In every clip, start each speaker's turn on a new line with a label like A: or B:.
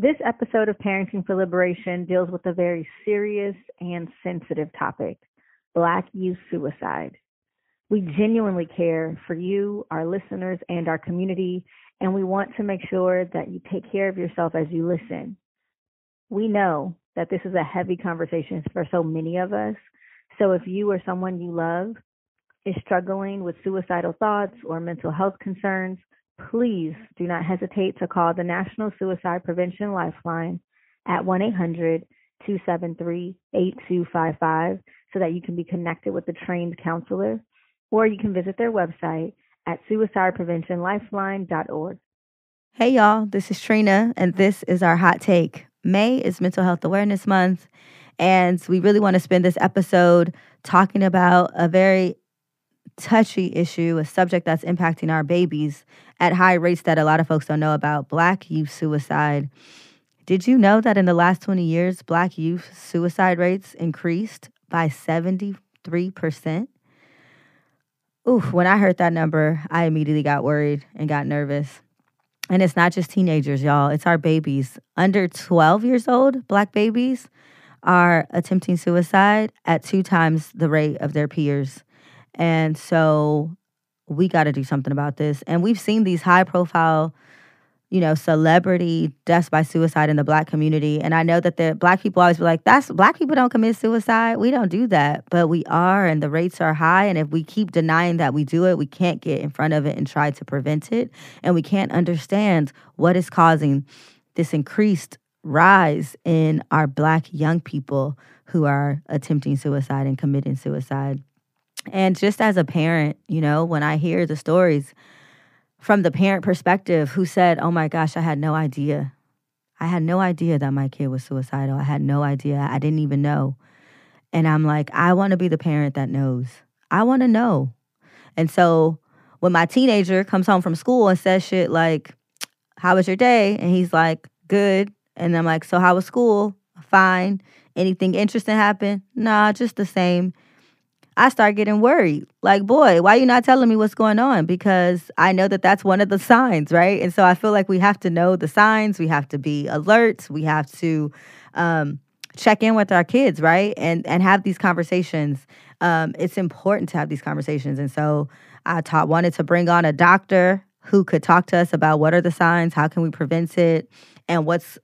A: This episode of Parenting for Liberation deals with a very serious and sensitive topic Black youth suicide. We genuinely care for you, our listeners, and our community, and we want to make sure that you take care of yourself as you listen. We know that this is a heavy conversation for so many of us. So if you or someone you love is struggling with suicidal thoughts or mental health concerns, please do not hesitate to call the National Suicide Prevention Lifeline at 1 800 273 8255 so that you can be connected with a trained counselor, or you can visit their website at suicidepreventionlifeline.org.
B: Hey, y'all, this is Trina, and this is our hot take. May is Mental Health Awareness Month, and we really want to spend this episode talking about a very touchy issue, a subject that's impacting our babies at high rates that a lot of folks don't know about Black youth suicide. Did you know that in the last 20 years, Black youth suicide rates increased by 73%? Oof, when I heard that number, I immediately got worried and got nervous. And it's not just teenagers, y'all, it's our babies. Under 12 years old, Black babies are attempting suicide at two times the rate of their peers. And so we got to do something about this. And we've seen these high profile, you know, celebrity deaths by suicide in the black community. And I know that the black people always be like, that's black people don't commit suicide. We don't do that. But we are, and the rates are high. And if we keep denying that we do it, we can't get in front of it and try to prevent it. And we can't understand what is causing this increased rise in our black young people who are attempting suicide and committing suicide. And just as a parent, you know, when I hear the stories from the parent perspective who said, Oh my gosh, I had no idea. I had no idea that my kid was suicidal. I had no idea. I didn't even know. And I'm like, I want to be the parent that knows. I want to know. And so when my teenager comes home from school and says shit like, How was your day? And he's like, Good. And I'm like, So how was school? Fine. Anything interesting happen? Nah, just the same. I start getting worried. Like, boy, why are you not telling me what's going on? Because I know that that's one of the signs, right? And so I feel like we have to know the signs. We have to be alert. We have to um, check in with our kids, right? And and have these conversations. Um, it's important to have these conversations. And so I taught wanted to bring on a doctor who could talk to us about what are the signs, how can we prevent it, and what's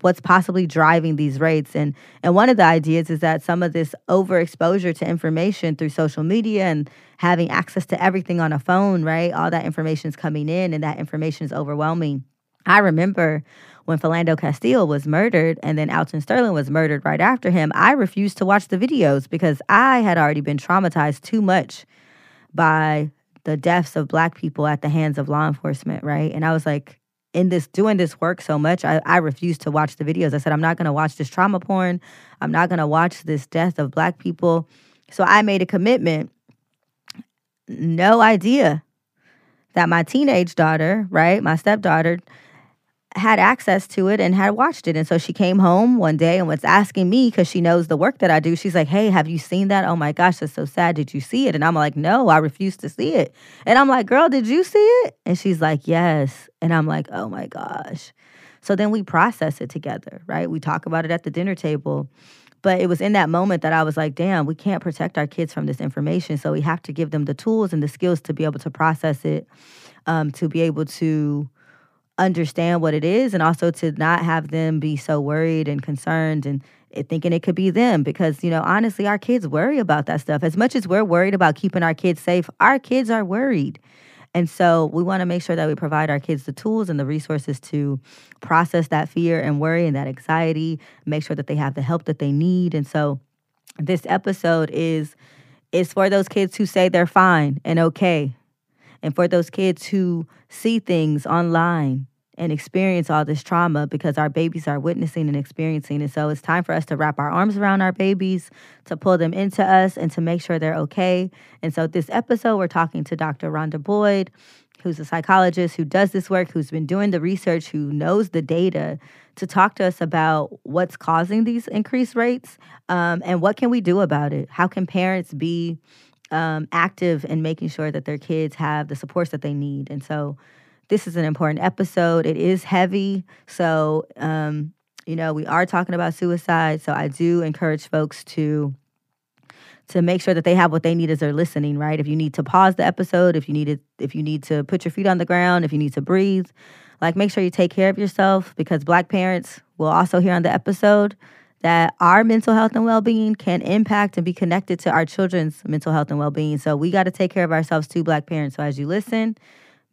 B: what's possibly driving these rates. And and one of the ideas is that some of this overexposure to information through social media and having access to everything on a phone right? All that information is coming in and that information is overwhelming. I remember when Philando Castile was murdered and then Alton Sterling was murdered right after him, I refused to watch the videos because I had already been traumatized too much by the deaths of black people at the hands of law enforcement, right? And I was like, in this doing this work so much, I, I refused to watch the videos. I said, I'm not to watch this trauma porn. I'm not to watch this death of black people. So I made a commitment. No idea that my teenage daughter, right, my stepdaughter, had access to it and had watched it. And so she came home one day and was asking me because she knows the work that I do. She's like, Hey, have you seen that? Oh my gosh, that's so sad. Did you see it? And I'm like, No, I refuse to see it. And I'm like, Girl, did you see it? And she's like, Yes. And I'm like, Oh my gosh. So then we process it together, right? We talk about it at the dinner table. But it was in that moment that I was like, damn, we can't protect our kids from this information. So we have to give them the tools and the skills to be able to process it, um, to be able to understand what it is and also to not have them be so worried and concerned and eh, thinking it could be them because you know honestly our kids worry about that stuff. As much as we're worried about keeping our kids safe our kids are worried. And so we want to make sure that we provide our kids the tools and the resources to process that fear and worry and that anxiety make sure that they have the help that they need. And so this episode is is for those kids who say they're fine and okay. And for those kids who see things online and experience all this trauma because our babies are witnessing and experiencing. And so it's time for us to wrap our arms around our babies, to pull them into us, and to make sure they're okay. And so this episode, we're talking to Dr. Rhonda Boyd, who's a psychologist who does this work, who's been doing the research, who knows the data, to talk to us about what's causing these increased rates um, and what can we do about it. How can parents be um, active in making sure that their kids have the supports that they need? And so this is an important episode. It is heavy. So, um, you know, we are talking about suicide. So I do encourage folks to to make sure that they have what they need as they're listening, right? If you need to pause the episode, if you need to, if you need to put your feet on the ground, if you need to breathe, like make sure you take care of yourself because black parents will also hear on the episode that our mental health and well-being can impact and be connected to our children's mental health and well-being. So we got to take care of ourselves too, black parents. So as you listen,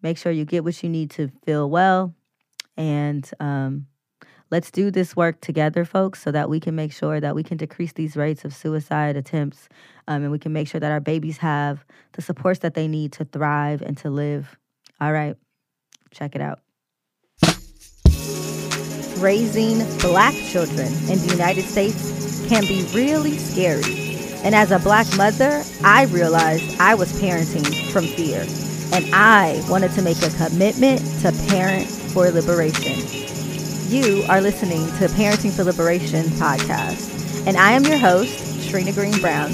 B: make sure you get what you need to feel well and um, let's do this work together, folks, so that we can make sure that we can decrease these rates of suicide attempts um, and we can make sure that our babies have the supports that they need to thrive and to live. All right, check it out. Raising black children in the United States can be really scary. And as a black mother, I realized I was parenting from fear. And I wanted to make a commitment to parent for liberation. You are listening to Parenting for Liberation podcast, and I am your host, Trina Green Brown.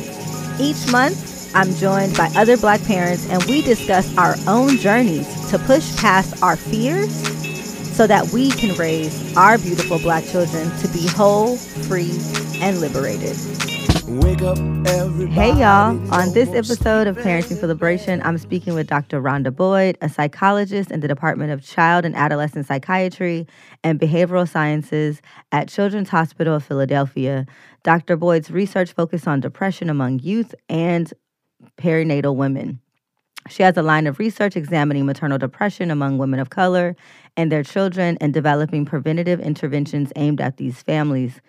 B: Each month, I'm joined by other Black parents, and we discuss our own journeys to push past our fears so that we can raise our beautiful Black children to be whole, free, and liberated. Wake up, everybody. Hey, y'all. On this episode of Parenting for Liberation, I'm speaking with Dr. Rhonda Boyd, a psychologist in the Department of Child and Adolescent Psychiatry and Behavioral Sciences at Children's Hospital of Philadelphia. Dr. Boyd's research focuses on depression among youth and perinatal women. She has a line of research examining maternal depression among women of color and their children and developing preventative interventions aimed at these families.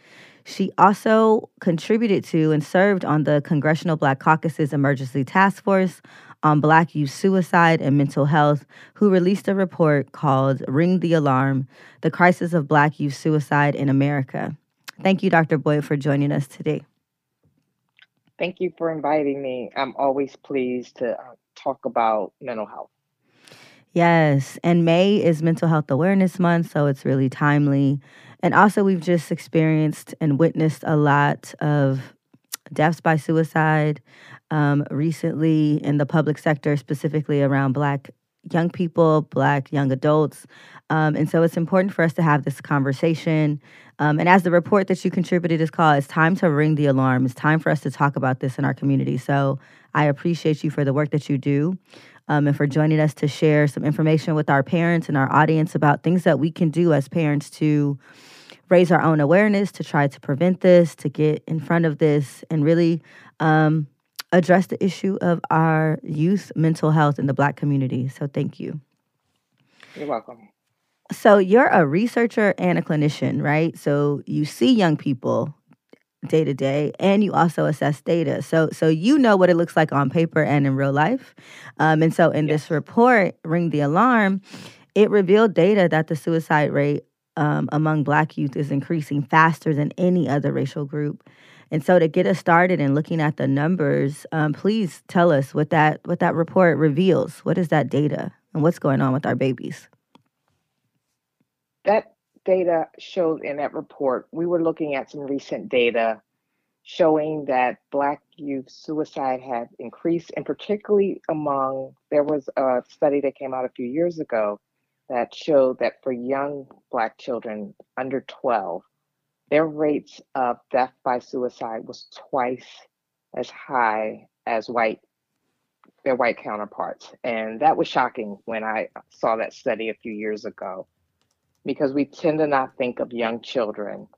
B: She also contributed to and served on the Congressional Black Caucus's Emergency Task Force on Black Youth Suicide and Mental Health, who released a report called Ring the Alarm The Crisis of Black Youth Suicide in America. Thank you, Dr. Boyd, for joining us today.
C: Thank you for inviting me. I'm always pleased to uh, talk about mental health.
B: Yes, and May is Mental Health Awareness Month, so it's really timely. And also, we've just experienced and witnessed a lot of deaths by suicide um, recently in the public sector, specifically around Black young people, Black young adults. Um, and so it's important for us to have this conversation. Um, and as the report that you contributed is called, it's time to ring the alarm. It's time for us to talk about this in our community. So I appreciate you for the work that you do um, and for joining us to share some information with our parents and our audience about things that we can do as parents to raise our own awareness to try to prevent this, to get in front of this, and really um, address the issue of our youth mental health in the Black community. So, thank you.
C: You're welcome.
B: So, you're a researcher and a clinician, right? So, you see young people day to day and you also assess data so so you know what it looks like on paper and in real life um, and so in yes. this report ring the alarm it revealed data that the suicide rate um, among Black youth is increasing faster than any other racial group. And so, to get us started in looking at the numbers, um, please tell us what that what that report reveals. What is that data, and what's going on with our babies?
C: That data showed in that report. We were looking at some recent data showing that Black youth suicide had increased, and particularly among there was a study that came out a few years ago that showed that for young Black children under 12, their rates of death by suicide was twice as high as white their white counterparts. And that was shocking when I saw that study a few years ago, because we tend to not think of young children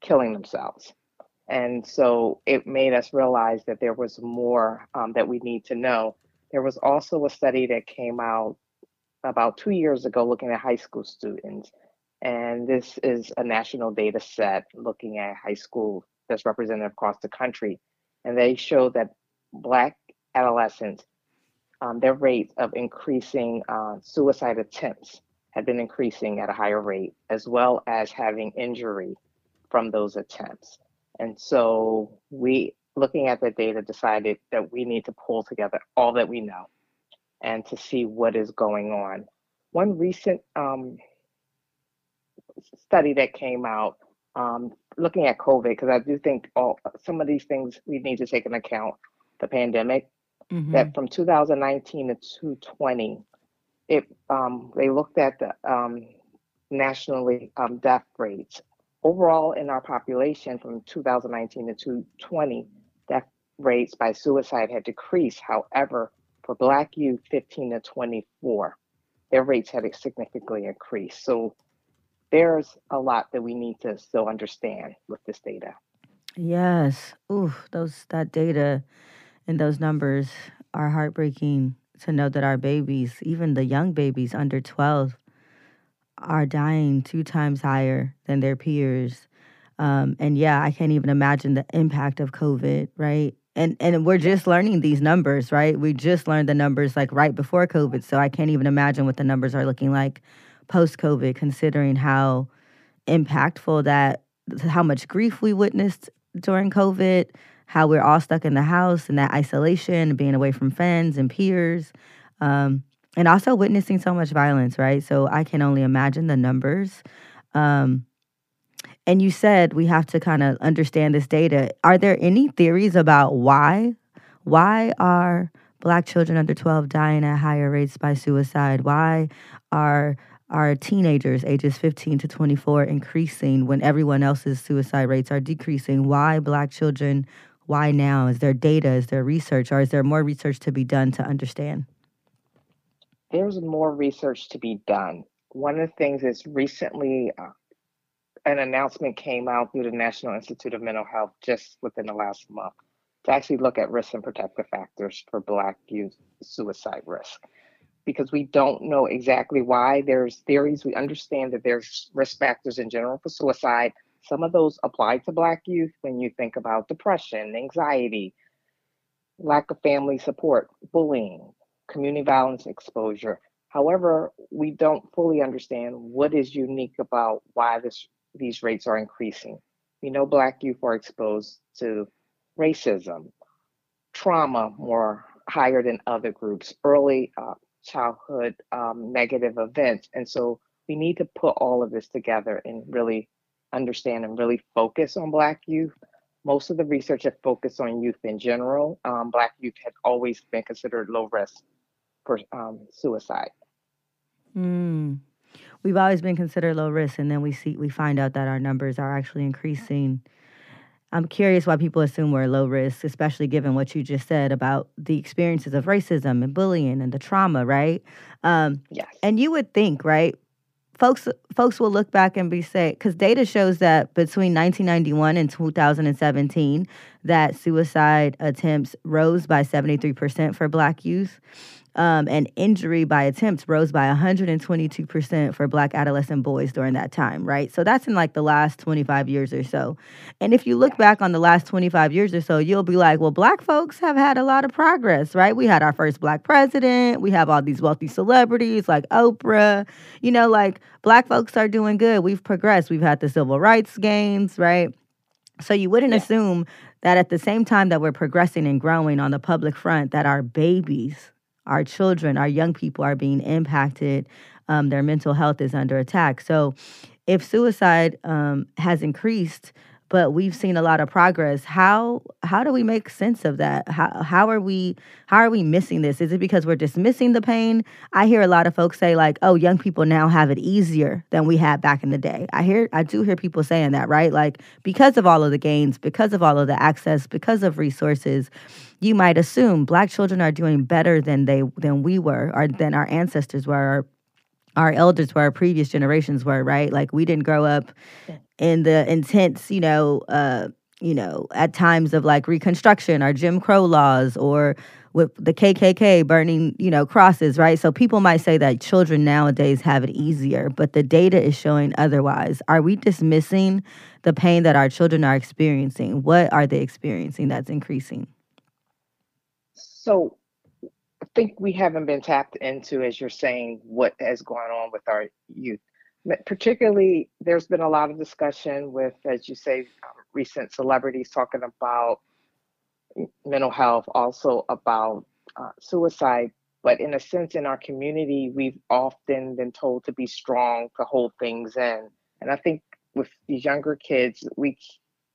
C: killing themselves. And so it made us realize that there was more um, that we need to know. There was also a study that came out about two years ago looking at high school students. And this is a national data set looking at high school that's represented across the country. And they show that Black adolescents, um, their rate of increasing uh, suicide attempts had been increasing at a higher rate, as well as having injury from those attempts. And so we, looking at the data, decided that we need to pull together all that we know and to see what is going on. One recent um, study that came out um, looking at COVID, because I do think all some of these things we need to take into account the pandemic. Mm-hmm. That from 2019 to 2020, it um, they looked at the um, nationally um, death rates overall in our population from 2019 to 2020 death rates by suicide had decreased however for black youth 15 to 24 their rates had significantly increased so there's a lot that we need to still understand with this data
B: Yes. Ooh, those that data and those numbers are heartbreaking to know that our babies, even the young babies under 12, are dying two times higher than their peers. Um, and yeah, I can't even imagine the impact of COVID, right? And and we're just learning these numbers, right? We just learned the numbers like right before COVID, so I can't even imagine what the numbers are looking like post COVID, considering how impactful that, how much grief we witnessed during COVID, how we're all stuck in the house and that isolation, being away from friends and peers, um, and also witnessing so much violence, right? So I can only imagine the numbers. Um, and you said we have to kind of understand this data. Are there any theories about why? Why are Black children under 12 dying at higher rates by suicide? Why are are teenagers ages 15 to 24 increasing when everyone else's suicide rates are decreasing? Why Black children? Why now? Is there data? Is there research? Or is there more research to be done to understand?
C: there's more research to be done one of the things is recently uh, an announcement came out through the national institute of mental health just within the last month to actually look at risk and protective factors for black youth suicide risk because we don't know exactly why. There's theories. We understand that there's risk factors in general for suicide. Some of those apply to Black youth when you think about depression, anxiety, lack of family support, bullying, community violence exposure. However, we don't fully understand what is unique about why this, these rates are increasing. We know Black youth are exposed to racism, trauma more higher than other groups, early uh, childhood um, negative events. And so we need to put all of this together and really understand and really focus on Black youth. Most of the research has focused on youth in general. Um, Black youth has always been considered low risk for um, suicide.
B: Mm. We've always been considered low risk, and then we see we find out that our numbers are actually increasing I'm curious why people assume we're low risk, especially given what you just said about the experiences of racism and bullying and the trauma, right?
C: Um, yes.
B: And you would think, right? Folks, folks will look back and be say, because data shows that between 1991 and 2017, that suicide attempts rose by 73% for Black youth um, and injury by attempts rose by 122% for black adolescent boys during that time, right? So that's in like the last 25 years or so. And if you look back on the last 25 years or so, you'll be like, well, black folks have had a lot of progress, right? We had our first black president, we have all these wealthy celebrities like Oprah, you know, like black folks are doing good. We've progressed, we've had the civil rights gains, right? So you wouldn't yeah. assume that at the same time that we're progressing and growing on the public front, that our babies our children, our young people are being impacted. Um, their mental health is under attack. So, if suicide um, has increased, but we've seen a lot of progress, how how do we make sense of that? How how are we how are we missing this? Is it because we're dismissing the pain? I hear a lot of folks say like, "Oh, young people now have it easier than we had back in the day." I hear I do hear people saying that, right? Like because of all of the gains, because of all of the access, because of resources you might assume black children are doing better than they than we were or than our ancestors were or our elders were our previous generations were right? Like we didn't grow up in the intense you know uh you know at times of like reconstruction or jim crow laws or with the kkk burning you know crosses right? So people might say that children nowadays have it easier but the data is showing otherwise. Are we dismissing the pain that our children are experiencing? What are they experiencing that's increasing?
C: So I think we haven't been tapped into, as you're saying, what has gone on with our youth. Particularly, there's been a lot of discussion with, as you say, um, recent celebrities talking about mental health, also about uh, suicide. But in a sense, in our community, we've often been told to be strong, to hold things in. And I think with these younger kids, we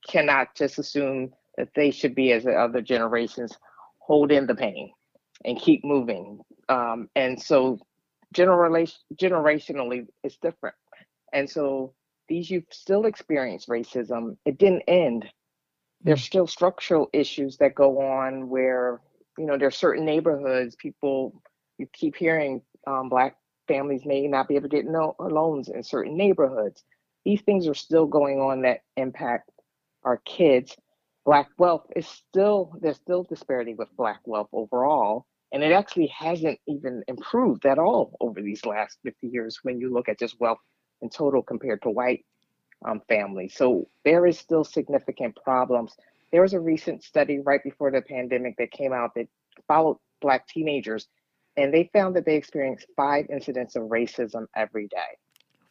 C: cannot just assume that they should be as the other generations hold in the pain and keep moving. Um, and so generation generationally it's different. And so these youth still experience racism. It didn't end. There's still structural issues that go on where, you know, there's certain neighborhoods, people you keep hearing um, black families may not be able to get no loans in certain neighborhoods. These things are still going on that impact our kids. Black wealth is still there's still disparity with black wealth overall, and it actually hasn't even improved at all over these last 50 years when you look at just wealth in total compared to white um, families. So there is still significant problems. There was a recent study right before the pandemic that came out that followed black teenagers and they found that they experienced five incidents of racism every day.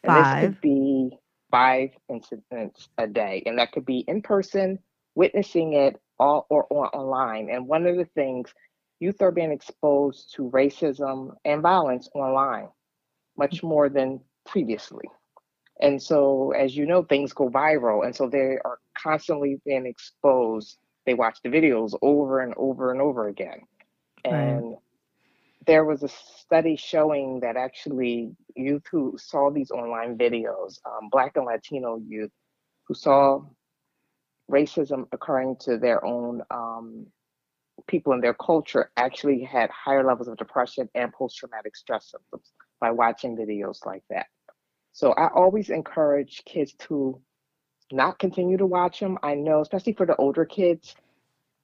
C: And
B: Five.
C: this could be five incidents a day, and that could be in person, witnessing it, all or, or online. And one of the things, youth are being exposed to racism and violence online much more than previously. And so, as you know, things go viral, and so they are constantly being exposed. They watch the videos over and over and over again, and there was a study showing that actually youth who saw these online videos, um, Black and Latino youth who saw racism occurring to their own um, people in their culture, actually had higher levels of depression and post traumatic stress symptoms by watching videos like that. So I always encourage kids to not continue to watch them. I know, especially for the older kids,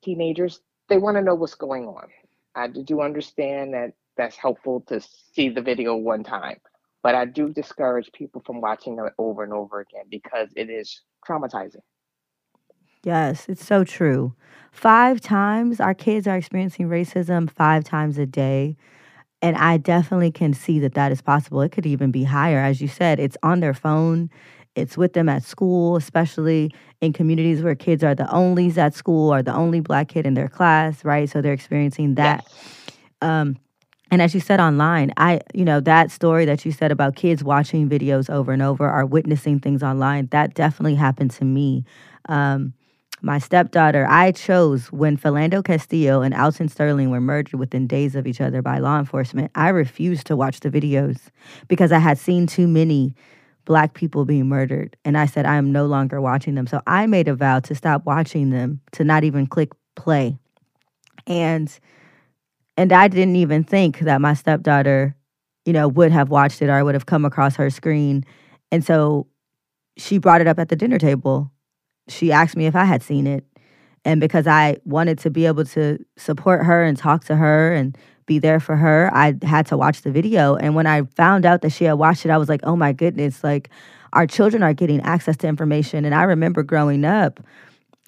C: teenagers, they want to know what's going on. I do understand that that's helpful to see the video one time, but I do discourage people from watching it over and over again because it is traumatizing.
B: Yes, it's so true. Five times our kids are experiencing racism five times a day. And I definitely can see that that is possible. It could even be higher. As you said, it's on their phone, it's with them at school, especially in communities where kids are the onlys at school or the only black kid in their class, right? So they're experiencing that.
C: Yes.
B: Um, and as you said online, I, you know, that story that you said about kids watching videos over and over or witnessing things online, that definitely happened to me. Um, my stepdaughter, I chose when Philando Castillo and Alton Sterling were murdered within days of each other by law enforcement. I refused to watch the videos because I had seen too many black people being murdered. And I said, I am no longer watching them. So I made a vow to stop watching them, to not even click play. And and I didn't even think that my stepdaughter, you know, would have watched it or I would have come across her screen. And so she brought it up at the dinner table. She asked me if I had seen it. And because I wanted to be able to support her and talk to her and be there for her, I had to watch the video. And when I found out that she had watched it, I was like, oh my goodness, like our children are getting access to information. And I remember growing up,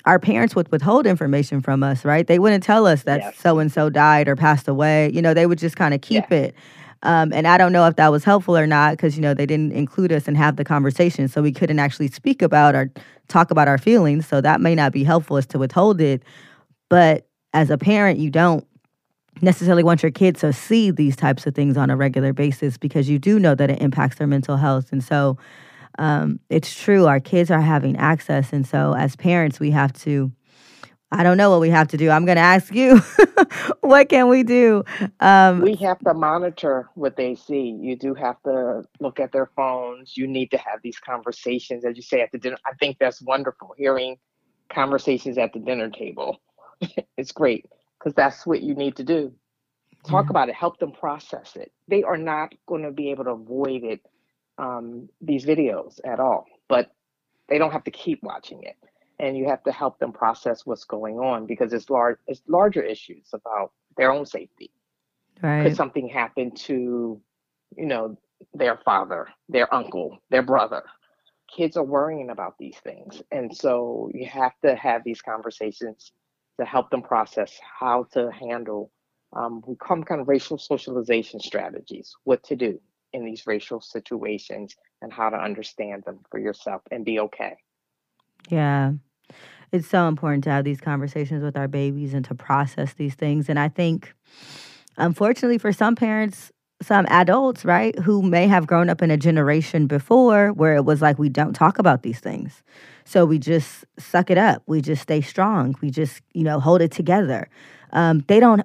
B: our parents would withhold information from us, right? They wouldn't tell us that so and so died or passed away. You know, they would just kind of keep it. Um, and I don't know if that was helpful or not because, you know, they didn't include us and have the conversation. So we couldn't actually speak about or talk about our feelings. So that may not be helpful as to withhold it. But as a parent, you don't necessarily want your kids to see these types of things on a regular basis because you do know that it impacts their mental health. And so um, it's true, our kids are having access. And so as parents, we have to. I don't know what we have to do. I'm going to ask you, what can we do? Um,
C: We have to monitor what they see. You do have to look at their phones. You need to have these conversations, as you say at the dinner. I think that's wonderful. Hearing conversations at the dinner table, it's great because that's what you need to do. Talk
B: Yeah.
C: about it. Help them process it. They are not going to be able to avoid it, um, these videos at all. But they don't have to keep watching it, and you have to help them process what's going on because it's large. It's larger issues about their own safety could
B: right.
C: something happen to, you know, their father, their uncle, their brother? Kids are worrying about these things. And so you have to have these conversations to help them process how to handle um, we call them kind of racial socialization strategies, what to do in these racial situations and how to understand them for yourself and be okay.
B: Yeah. It's so important to have these conversations with our babies and to process these things. And I think, unfortunately, for some parents, some adults, right, who may have grown up in a generation before where it was like, we don't talk about these things. So we just suck it up. We just stay strong. We just, you know, hold it together. Um, they don't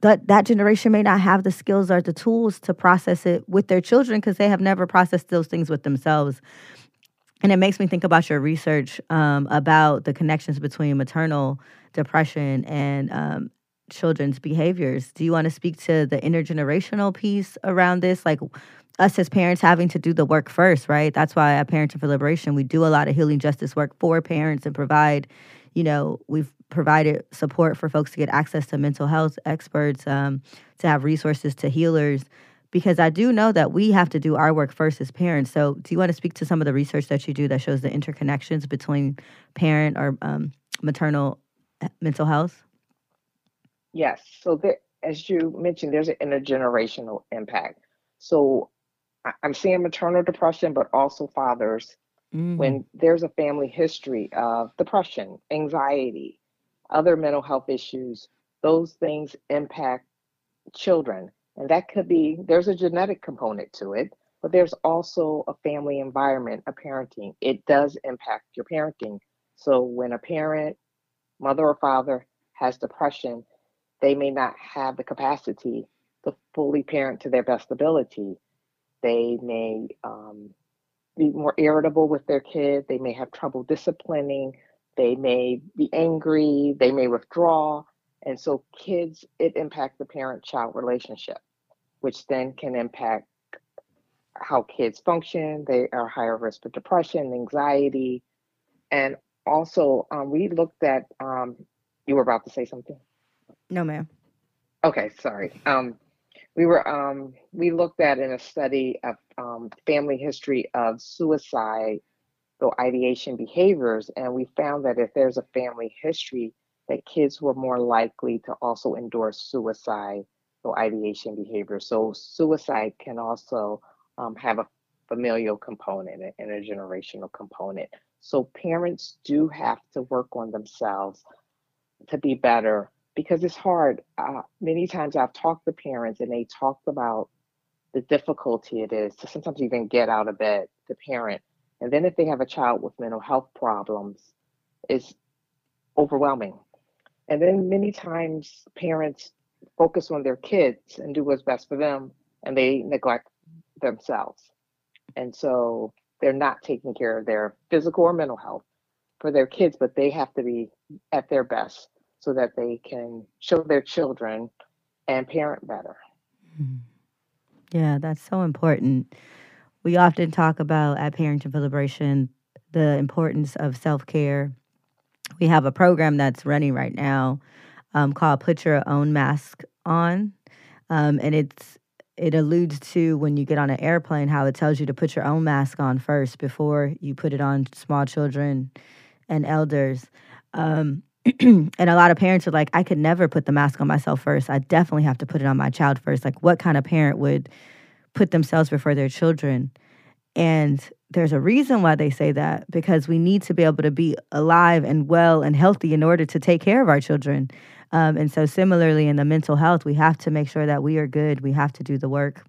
B: that that generation may not have the skills or the tools to process it with their children because they have never processed those things with themselves. And it makes me think about your research um, about the connections between maternal depression and um, children's behaviors. Do you want to speak to the intergenerational piece around this? Like us as parents having to do the work first, right? That's why at Parenting for Liberation, we do a lot of healing justice work for parents and provide, you know, we've provided support for folks to get access to mental health experts, um, to have resources to healers, because I do know that we have to do our work first as parents. So, do you want to speak to some of the research that you do that shows the interconnections between parent or um, maternal eh, mental health?
C: Yes. So, there, as you mentioned, there's an intergenerational impact. So, I'm seeing maternal depression, but also fathers
B: Mm.
C: when there's a family history of depression, anxiety, other mental health issues, those things impact children. And that could be, there's a genetic component to it, but there's also a family environment, a parenting. It does impact your parenting. So when a parent, mother or father, has depression, they may not have the capacity to fully parent to their best ability. They may um, be more irritable with their kid. They may have trouble disciplining. They may be angry. They may withdraw. And so, kids, it impacts the parent child relationship, which then can impact how kids function. They are higher risk for depression, anxiety. And also, um, we looked at, um, you were about to say something?
B: No, ma'am.
C: Okay, sorry. Um, we were um, we looked at in a study of um, family history of suicide so ideation behaviors and we found that if there's a family history that kids were more likely to also endorse suicide or ideation behavior so suicide can also um, have a familial component an intergenerational component so parents do have to work on themselves to be better because it's hard. Uh, many times I've talked to parents and they talked about the difficulty it is to sometimes even get out of bed to parent. And then if they have a child with mental health problems, it's overwhelming. And then many times parents focus on their kids and do what's best for them and they neglect themselves. And so they're not taking care of their physical or mental health for their kids, but they have to be at their best so that they can show their children and parent better.
B: Mm-hmm. Yeah, that's so important. We often talk about at Parenting for Liberation the importance of self care. We have a program that's running right now um, called Put Your Own Mask On. Um, and it's it alludes to when you get on an airplane how it tells you to put your own mask on first before you put it on small children and elders. Um, and a lot of parents are like, I could never put the mask on myself first. I definitely have to put it on my child first. Like, what kind of parent would put themselves before their children? And there's a reason why they say that because we need to be able to be alive and well and healthy in order to take care of our children. Um, and so, similarly, in the mental health, we have to make sure that we are good. We have to do the work.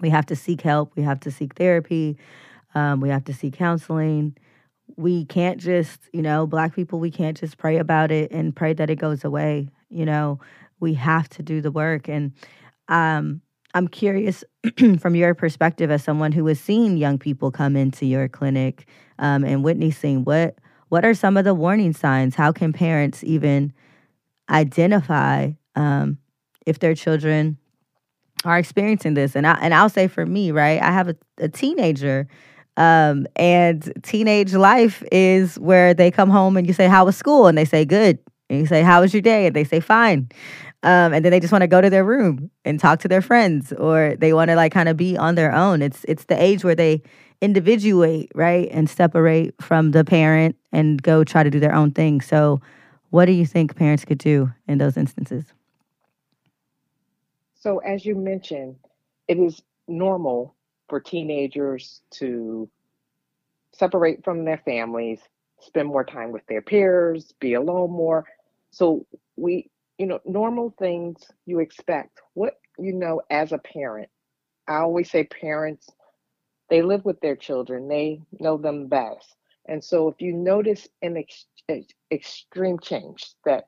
B: We have to seek help. We have to seek therapy. Um, we have to seek counseling we can't just, you know, black people, we can't just pray about it and pray that it goes away. You know, we have to do the work. And um, I'm curious from your perspective as someone who has seen young people come into your clinic um, and witnessing what what are some of the warning signs? How can parents even identify um, if their children are experiencing this? And I and I'll say for me, right, I have a, a teenager um, and teenage life is where they come home and you say, How was school? And they say, Good. And you say, How was your day? And they say, Fine. Um, and then they just want to go to their room and talk to their friends, or they want to like kind of be on their own. It's it's the age where they individuate, right? And separate from the parent and go try to do their own thing. So what do you think parents could do in those instances?
C: So as you mentioned, it is normal for teenagers to separate from their families, spend more time with their peers, be alone more. So we, you know, normal things you expect. What you know as a parent, I always say parents, they live with their children, they know them best. And so if you notice an ex- extreme change that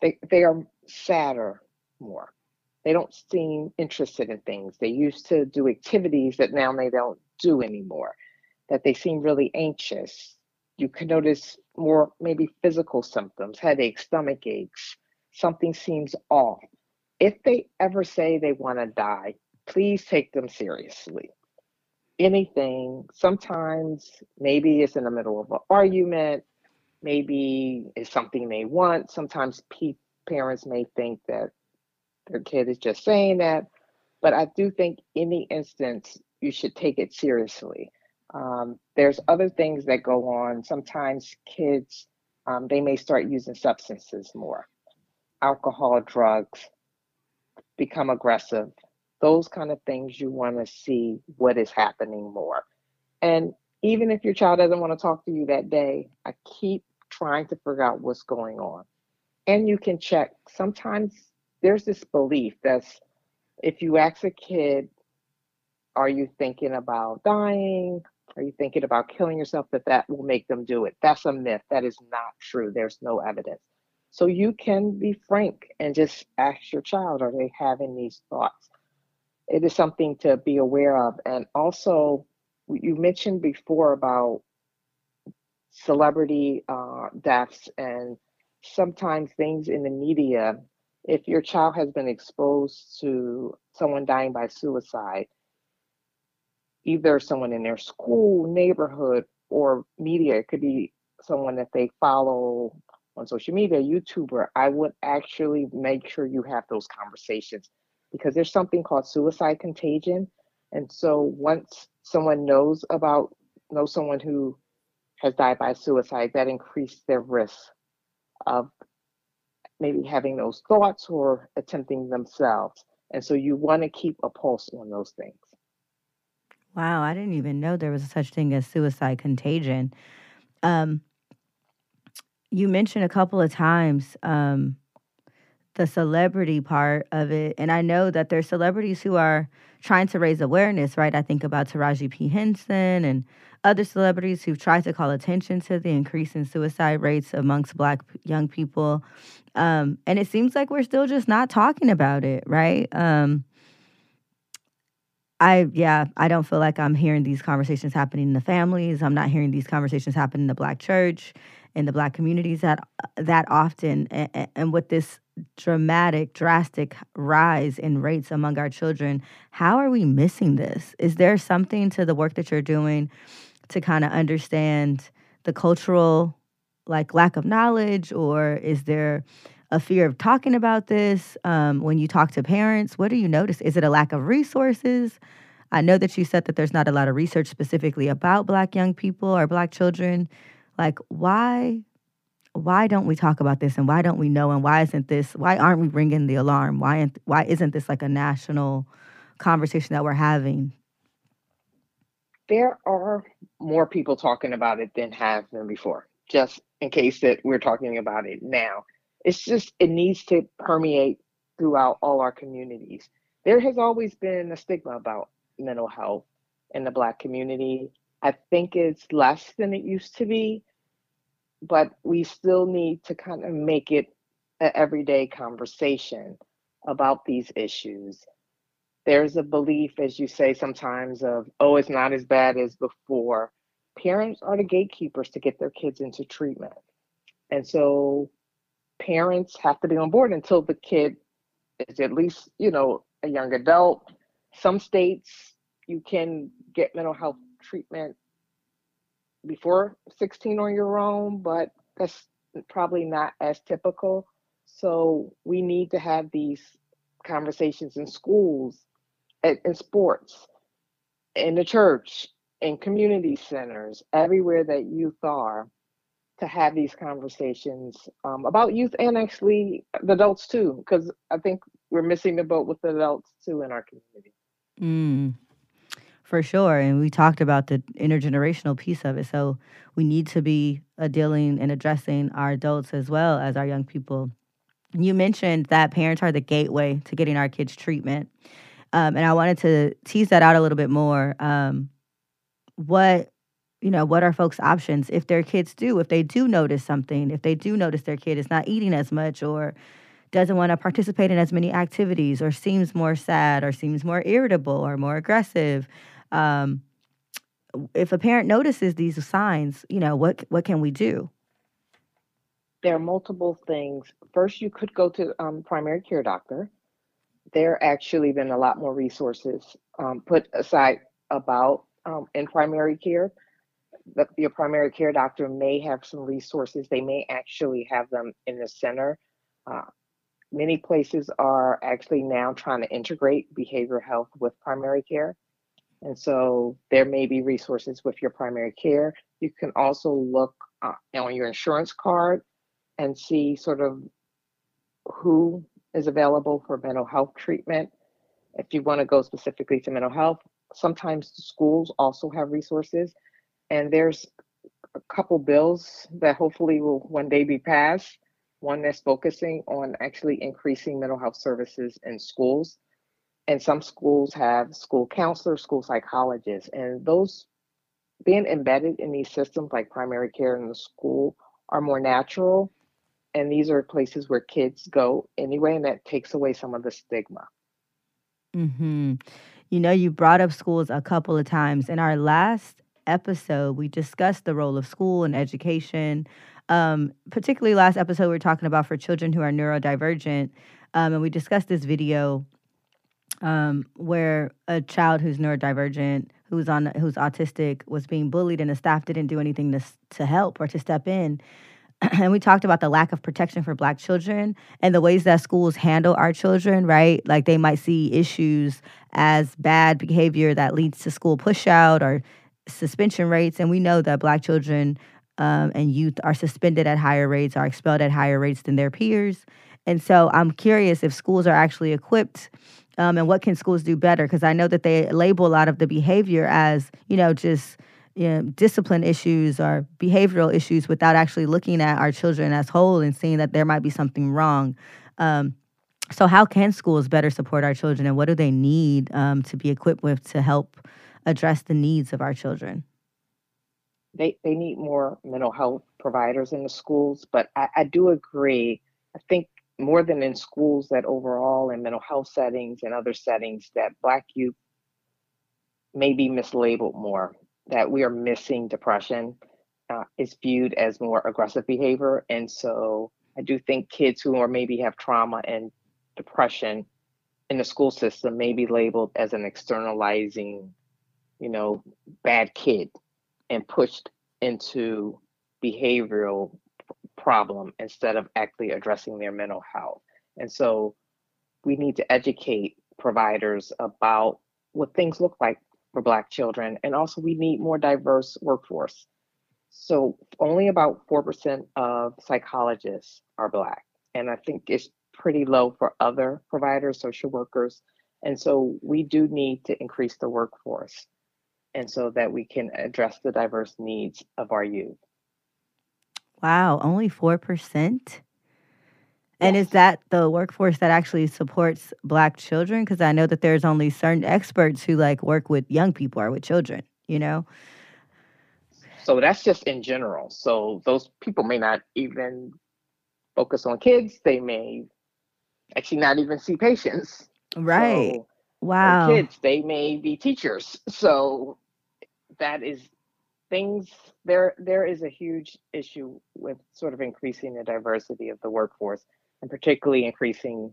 C: they they are sadder, more. They don't seem interested in things. They used to do activities that now they don't do anymore, that they seem really anxious. You can notice more maybe physical symptoms, headaches, stomach aches. Something seems off. If they ever say they want to die, please take them seriously. Anything, sometimes maybe it's in the middle of an argument, maybe it's something they want. Sometimes pe- parents may think that their kid is just saying that, but I do think any instance you should take it seriously. Um, there's other things that go on. Sometimes kids, um, they may start using substances more, alcohol, drugs, become aggressive. Those kind of things you want to see what is happening more. And even if your child doesn't want to talk to you that day, I keep trying to figure out what's going on. And you can check. Sometimes there's this belief that's if you ask a kid, are you thinking about dying? Are you thinking about killing yourself? That that will make them do it. That's a myth. That is not true. There's no evidence. So you can be frank and just ask your child, are they having these thoughts? It is something to be aware of. And also, you mentioned before about celebrity uh, deaths and sometimes things in the media. If your child has been exposed to someone dying by suicide, either someone in their school, neighborhood, or media, it could be someone that they follow on social media, YouTuber, I would actually make sure you have those conversations because there's something called suicide contagion. And so once someone knows about, knows someone who has died by suicide, that increased their risk of maybe having those thoughts or attempting themselves. And so you want to keep a pulse on those things.
B: Wow, I didn't even know there was such thing as suicide contagion. Um, you mentioned a couple of times um, the celebrity part of it, and I know that there's celebrities who are trying to raise awareness, right? I think about Taraji P. Henson and other celebrities who've tried to call attention to the increase in suicide rates amongst Black young people. Um, and it seems like we're still just not talking about it, right? Um, I, yeah, I don't feel like I'm hearing these conversations happening in the families. I'm not hearing these conversations happen in the Black church, in the Black communities that that often. And, and with this dramatic, drastic rise in rates among our children, how are we missing this? Is there something to the work that you're doing to kind of understand the cultural like lack of knowledge or is there a fear of talking about this um, when you talk to parents what do you notice is it a lack of resources i know that you said that there's not a lot of research specifically about black young people or black children like why why don't we talk about this and why don't we know and why isn't this why aren't we ringing the alarm why why isn't this like a national conversation that we're having
C: there are more people talking about it than have been before, just in case that we're talking about it now. It's just, it needs to permeate throughout all our communities. There has always been a stigma about mental health in the Black community. I think it's less than it used to be, but we still need to kind of make it an everyday conversation about these issues there's a belief, as you say sometimes, of, oh, it's not as bad as before. Parents are the gatekeepers to get their kids into treatment. And so parents have to be on board until the kid is at least, you know, a young adult. Some states you can get mental health treatment before 16 on your own, but that's probably not as typical. So we need to have these conversations in schools in sports, in the church, in community centers, everywhere that youth are, to have these conversations um, about youth and actually the adults too, because I think we're missing the boat with the adults too in our community.
B: Mm, for sure. And we talked about the intergenerational piece of it. So we need to be uh, dealing and addressing our adults as well as our young people. You mentioned that parents are the gateway to getting our kids treatment. Um, and I wanted to tease that out a little bit more. Um, what you know, what are folks' options if their kids do, if they do notice something, if they do notice their kid is not eating as much or doesn't want to participate in as many activities or seems more sad or seems more irritable or more aggressive. Um, if a parent notices these signs, you know, what what can we do?
C: There are multiple things. First, you could go to um, primary care doctor. There actually been a lot more resources um, put aside about um, in primary care. The, your primary care doctor may have some resources. They may actually have them in the center. Uh, many places are actually now trying to integrate behavioral health with primary care. And so there may be resources with your primary care. You can also look uh, on your insurance card and see sort of who is available for mental health treatment. If you want to go specifically to mental health, sometimes schools also have resources. And there's a couple bills that hopefully will one day be passed. One that's focusing on actually increasing mental health services in schools. And some schools have school counselors, school psychologists, and those being embedded in these systems like primary care in the school are more natural and these are places where kids go anyway and that takes away some of the stigma
B: hmm You know, you brought up schools a couple of times. In our last episode, we discussed the role of school and education. Um, particularly last episode, we were talking about for children who are neurodivergent. Um, and we discussed this video um, where a child who's neurodivergent, who's on, who's autistic, was being bullied, and the staff didn't do anything to to help or to step in. and we talked about the lack of protection for black children and the ways that schools handle our children, right? Like they might see issues as bad behavior that leads to school pushout or suspension rates. And we know that black children um, and youth are suspended at higher rates, are expelled at higher rates than their peers. And so I'm curious if schools are actually equipped um, and what can schools do better? Because I know that they label a lot of the behavior as, you know, just you know, discipline issues or behavioral issues without actually looking at our children as whole and seeing that there might be something wrong. Um, so, how can schools better support our children, and what do they need um, to be equipped with to help address the needs of our children?
C: They they need more mental health providers in the schools, but I, I do agree. I think more than in schools, that overall in mental health settings and other settings, that Black youth may be mislabeled more that we are missing depression uh, is viewed as more aggressive behavior. And so I do think kids who are maybe have trauma and depression in the school system may be labeled as an externalizing, you know, bad kid and pushed into behavioral problem instead of actually addressing their mental health. And so we need to educate providers about what things look like for Black children. And also, we need more diverse workforce. So, only about 4% of psychologists are Black. And I think it's pretty low for other providers, social workers. And so, we do need to increase the workforce. And so that we can address the diverse needs of our youth.
B: Wow, only 4%? And is that the workforce that actually supports black children? Because I know that there's only certain experts who like work with young people or with children, you know?
C: So that's just in general. So those people may not even focus on kids. They may actually not even see patients.
B: Right. So, wow.
C: Kids, they may be teachers. So that is things there there is a huge issue with sort of increasing the diversity of the workforce and particularly increasing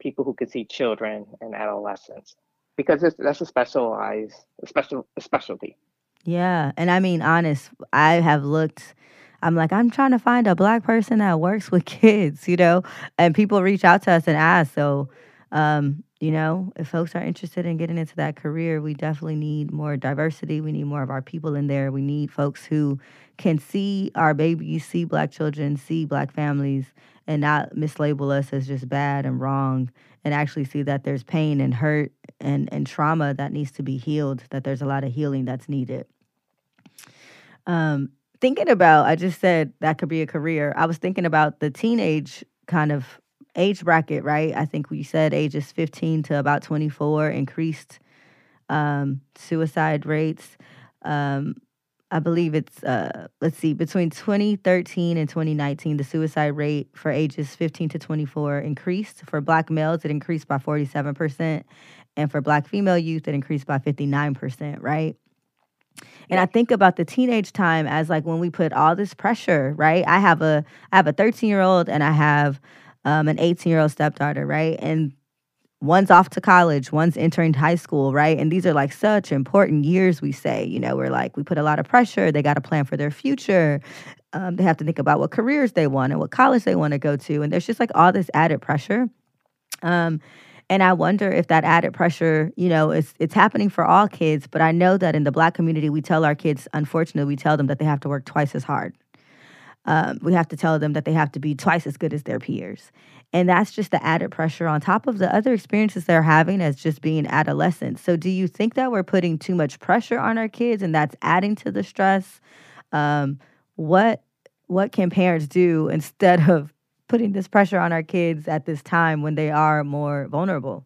C: people who could see children and adolescents because that's a specialized special a specialty.
B: Yeah and i mean honest i have looked i'm like i'm trying to find a black person that works with kids you know and people reach out to us and ask so um, you know, if folks are interested in getting into that career, we definitely need more diversity. We need more of our people in there. We need folks who can see our babies, see black children, see black families, and not mislabel us as just bad and wrong and actually see that there's pain and hurt and, and trauma that needs to be healed, that there's a lot of healing that's needed. Um, thinking about, I just said that could be a career. I was thinking about the teenage kind of age bracket, right? I think we said ages 15 to about 24 increased um, suicide rates. Um, I believe it's uh let's see between 2013 and 2019 the suicide rate for ages 15 to 24 increased for black males it increased by 47% and for black female youth it increased by 59% right and I think about the teenage time as like when we put all this pressure, right? I have a I have a 13 year old and I have um, an 18 year old stepdaughter, right? And one's off to college, one's entering high school, right? And these are like such important years, we say. You know, we're like, we put a lot of pressure. They got to plan for their future. Um, they have to think about what careers they want and what college they want to go to. And there's just like all this added pressure. Um, and I wonder if that added pressure, you know, it's it's happening for all kids. But I know that in the black community, we tell our kids, unfortunately, we tell them that they have to work twice as hard. Um, we have to tell them that they have to be twice as good as their peers. And that's just the added pressure on top of the other experiences they're having as just being adolescents. So, do you think that we're putting too much pressure on our kids and that's adding to the stress? Um, what what can parents do instead of putting this pressure on our kids at this time when they are more vulnerable?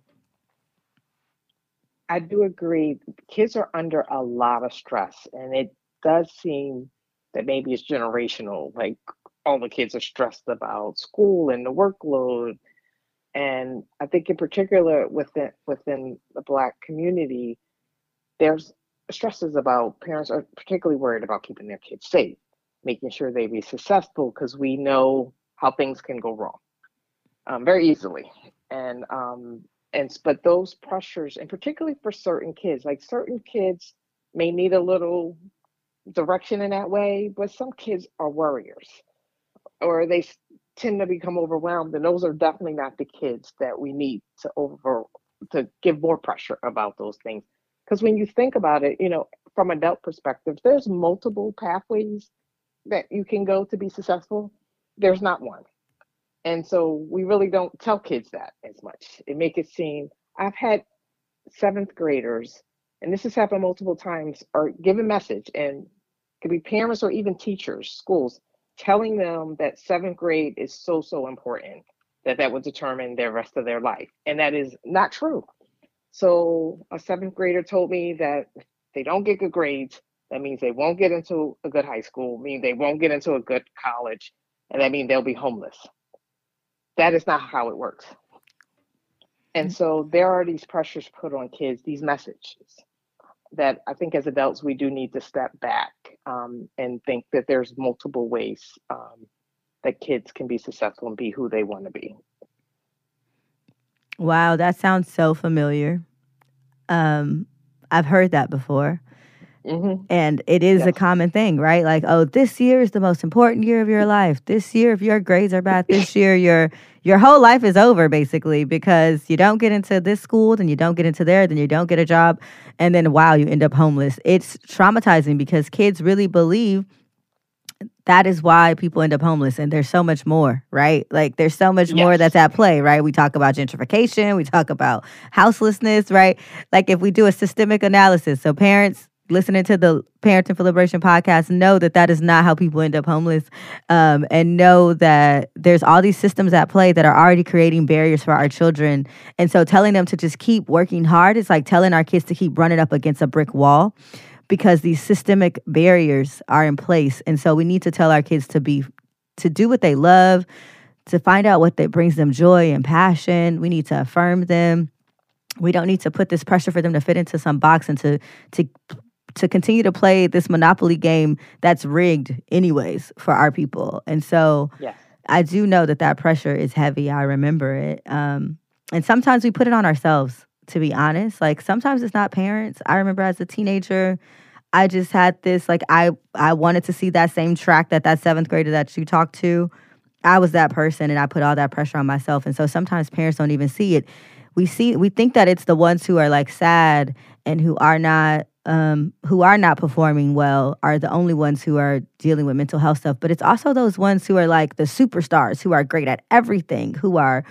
C: I do agree. Kids are under a lot of stress, and it does seem that maybe it's generational. Like all the kids are stressed about school and the workload. And I think in particular within within the black community, there's stresses about parents are particularly worried about keeping their kids safe, making sure they be successful because we know how things can go wrong um, very easily. And um, and but those pressures, and particularly for certain kids, like certain kids may need a little direction in that way, but some kids are worriers or they tend to become overwhelmed and those are definitely not the kids that we need to over to give more pressure about those things. Because when you think about it you know from adult perspective there's multiple pathways that you can go to be successful. There's not one. And so we really don't tell kids that as much. It make it seem i've had seventh graders and this has happened multiple times are given message and could be parents or even teachers schools telling them that seventh grade is so, so important that that would determine their rest of their life. And that is not true. So a seventh grader told me that they don't get good grades, that means they won't get into a good high school, mean they won't get into a good college, and that means they'll be homeless. That is not how it works. And so there are these pressures put on kids, these messages that I think as adults we do need to step back um, and think that there's multiple ways um, that kids can be successful and be who they want to be.
B: Wow, that sounds so familiar. Um, I've heard that before. Mm-hmm. And it is a common thing, right? Like, oh, this year is the most important year of your life. This year, if your grades are bad, this year your your whole life is over basically because you don't get into this school, then you don't get into there, then you don't get a job, and then wow, you end up homeless. It's traumatizing because kids really believe that is why people end up homeless and there's so much more right like there's so much yes. more that's at play right we talk about gentrification we talk about houselessness right like if we do a systemic analysis so parents listening to the Parenting for Liberation podcast know that that is not how people end up homeless um, and know that there's all these systems at play that are already creating barriers for our children. And so telling them to just keep working hard is like telling our kids to keep running up against a brick wall because these systemic barriers are in place. And so we need to tell our kids to be to do what they love, to find out what that brings them joy and passion. We need to affirm them we don't need to put this pressure for them to fit into some box and to to to continue to play this monopoly game that's rigged anyways for our people. And so
C: yeah.
B: i do know that that pressure is heavy. I remember it. Um, and sometimes we put it on ourselves to be honest. Like sometimes it's not parents. I remember as a teenager i just had this like i i wanted to see that same track that that seventh grader that you talked to. I was that person and i put all that pressure on myself. And so sometimes parents don't even see it. We see we think that it's the ones who are like sad and who are not um, who are not performing well are the only ones who are dealing with mental health stuff. But it's also those ones who are like the superstars, who are great at everything, who are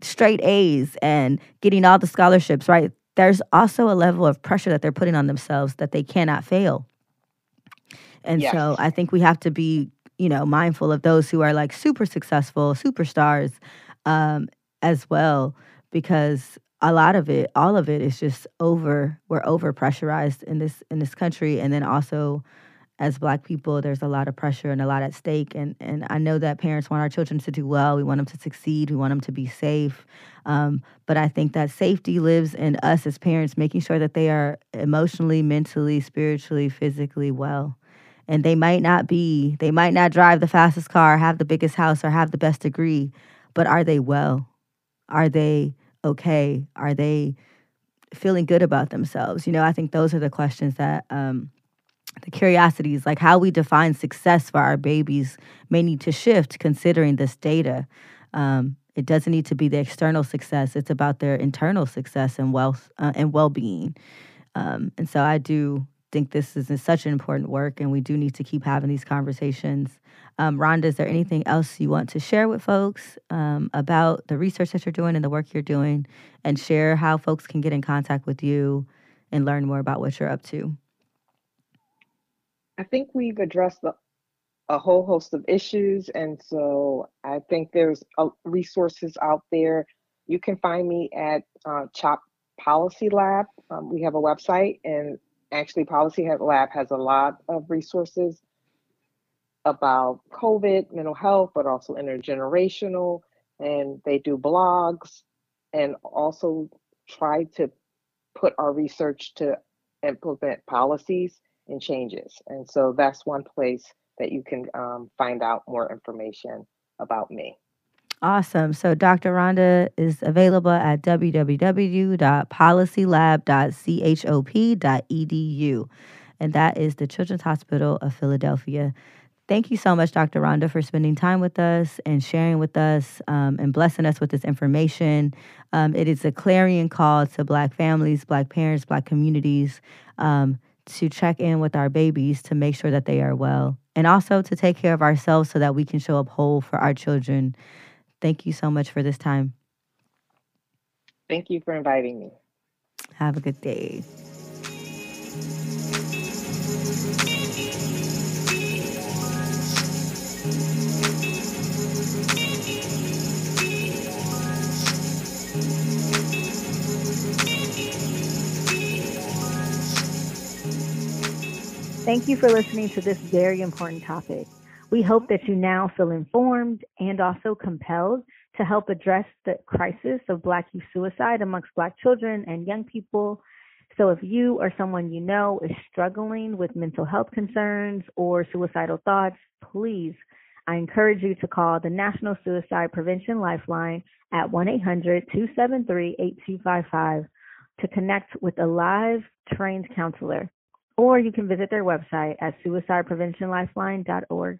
B: straight A's and getting all the scholarships, right? There's also a level of pressure that they're putting on themselves that they cannot fail. And yes. so I think we have to be, you know, mindful of those who are like super successful, superstars um, as well, because a lot of it, all of it is just over. We're over pressurized in this in this country, and then also as black people there's a lot of pressure and a lot at stake. And, and i know that parents want our children to do well. We want them to succeed. We want them to be safe. Um, but i think that safety lives in us as parents making sure that they are emotionally mentally spiritually physically well. And they might not be they might not drive the fastest car have the biggest house or have the best degree but are they well? Are they okay are they feeling good about themselves? You know i think those are the questions that um, the curiosities like how we define success for our babies may need to shift considering this data. Um, it doesn't need to be the external success it's about their internal success and wealth uh, and well-being. Um, and so i do think this is such an important work and we do need to keep having these conversations um, rhonda is there anything else you want to share with folks um, about the research that you're doing and the work you're doing and share how folks can get in contact with you and learn more about what you're up to
C: I think we've addressed the, a whole host of issues, and so I think there's uh, resources out there. You can find me at uh, CHOP Policy Lab. Um, we have a website, and actually, Policy Lab has a lot of resources about COVID, mental health, but also intergenerational, and they do blogs and also try to put our research to implement policies and changes. And so that's one place that you can um, find out more information about me.
B: Awesome. So Dr. Rhonda is available at www.policylab.chop.edu. And that is the Children's Hospital of Philadelphia. Thank you so much, Dr. Rhonda, for spending time with us and sharing with us um, and blessing us with this information. Um, it is a clarion call to Black families, Black parents, Black communities um, to check in with our babies to make sure that they are well and also to take care of ourselves so that we can show up whole for our children. Thank you so much for this time.
C: Thank you for inviting me.
B: Have a good day.
A: Thank you for listening to this very important topic. We hope that you now feel informed and also compelled to help address the crisis of Black youth suicide amongst Black children and young people. So, if you or someone you know is struggling with mental health concerns or suicidal thoughts, please, I encourage you to call the National Suicide Prevention Lifeline at 1 800 273 8255 to connect with a live trained counselor or you can visit their website at suicidepreventionlifeline.org.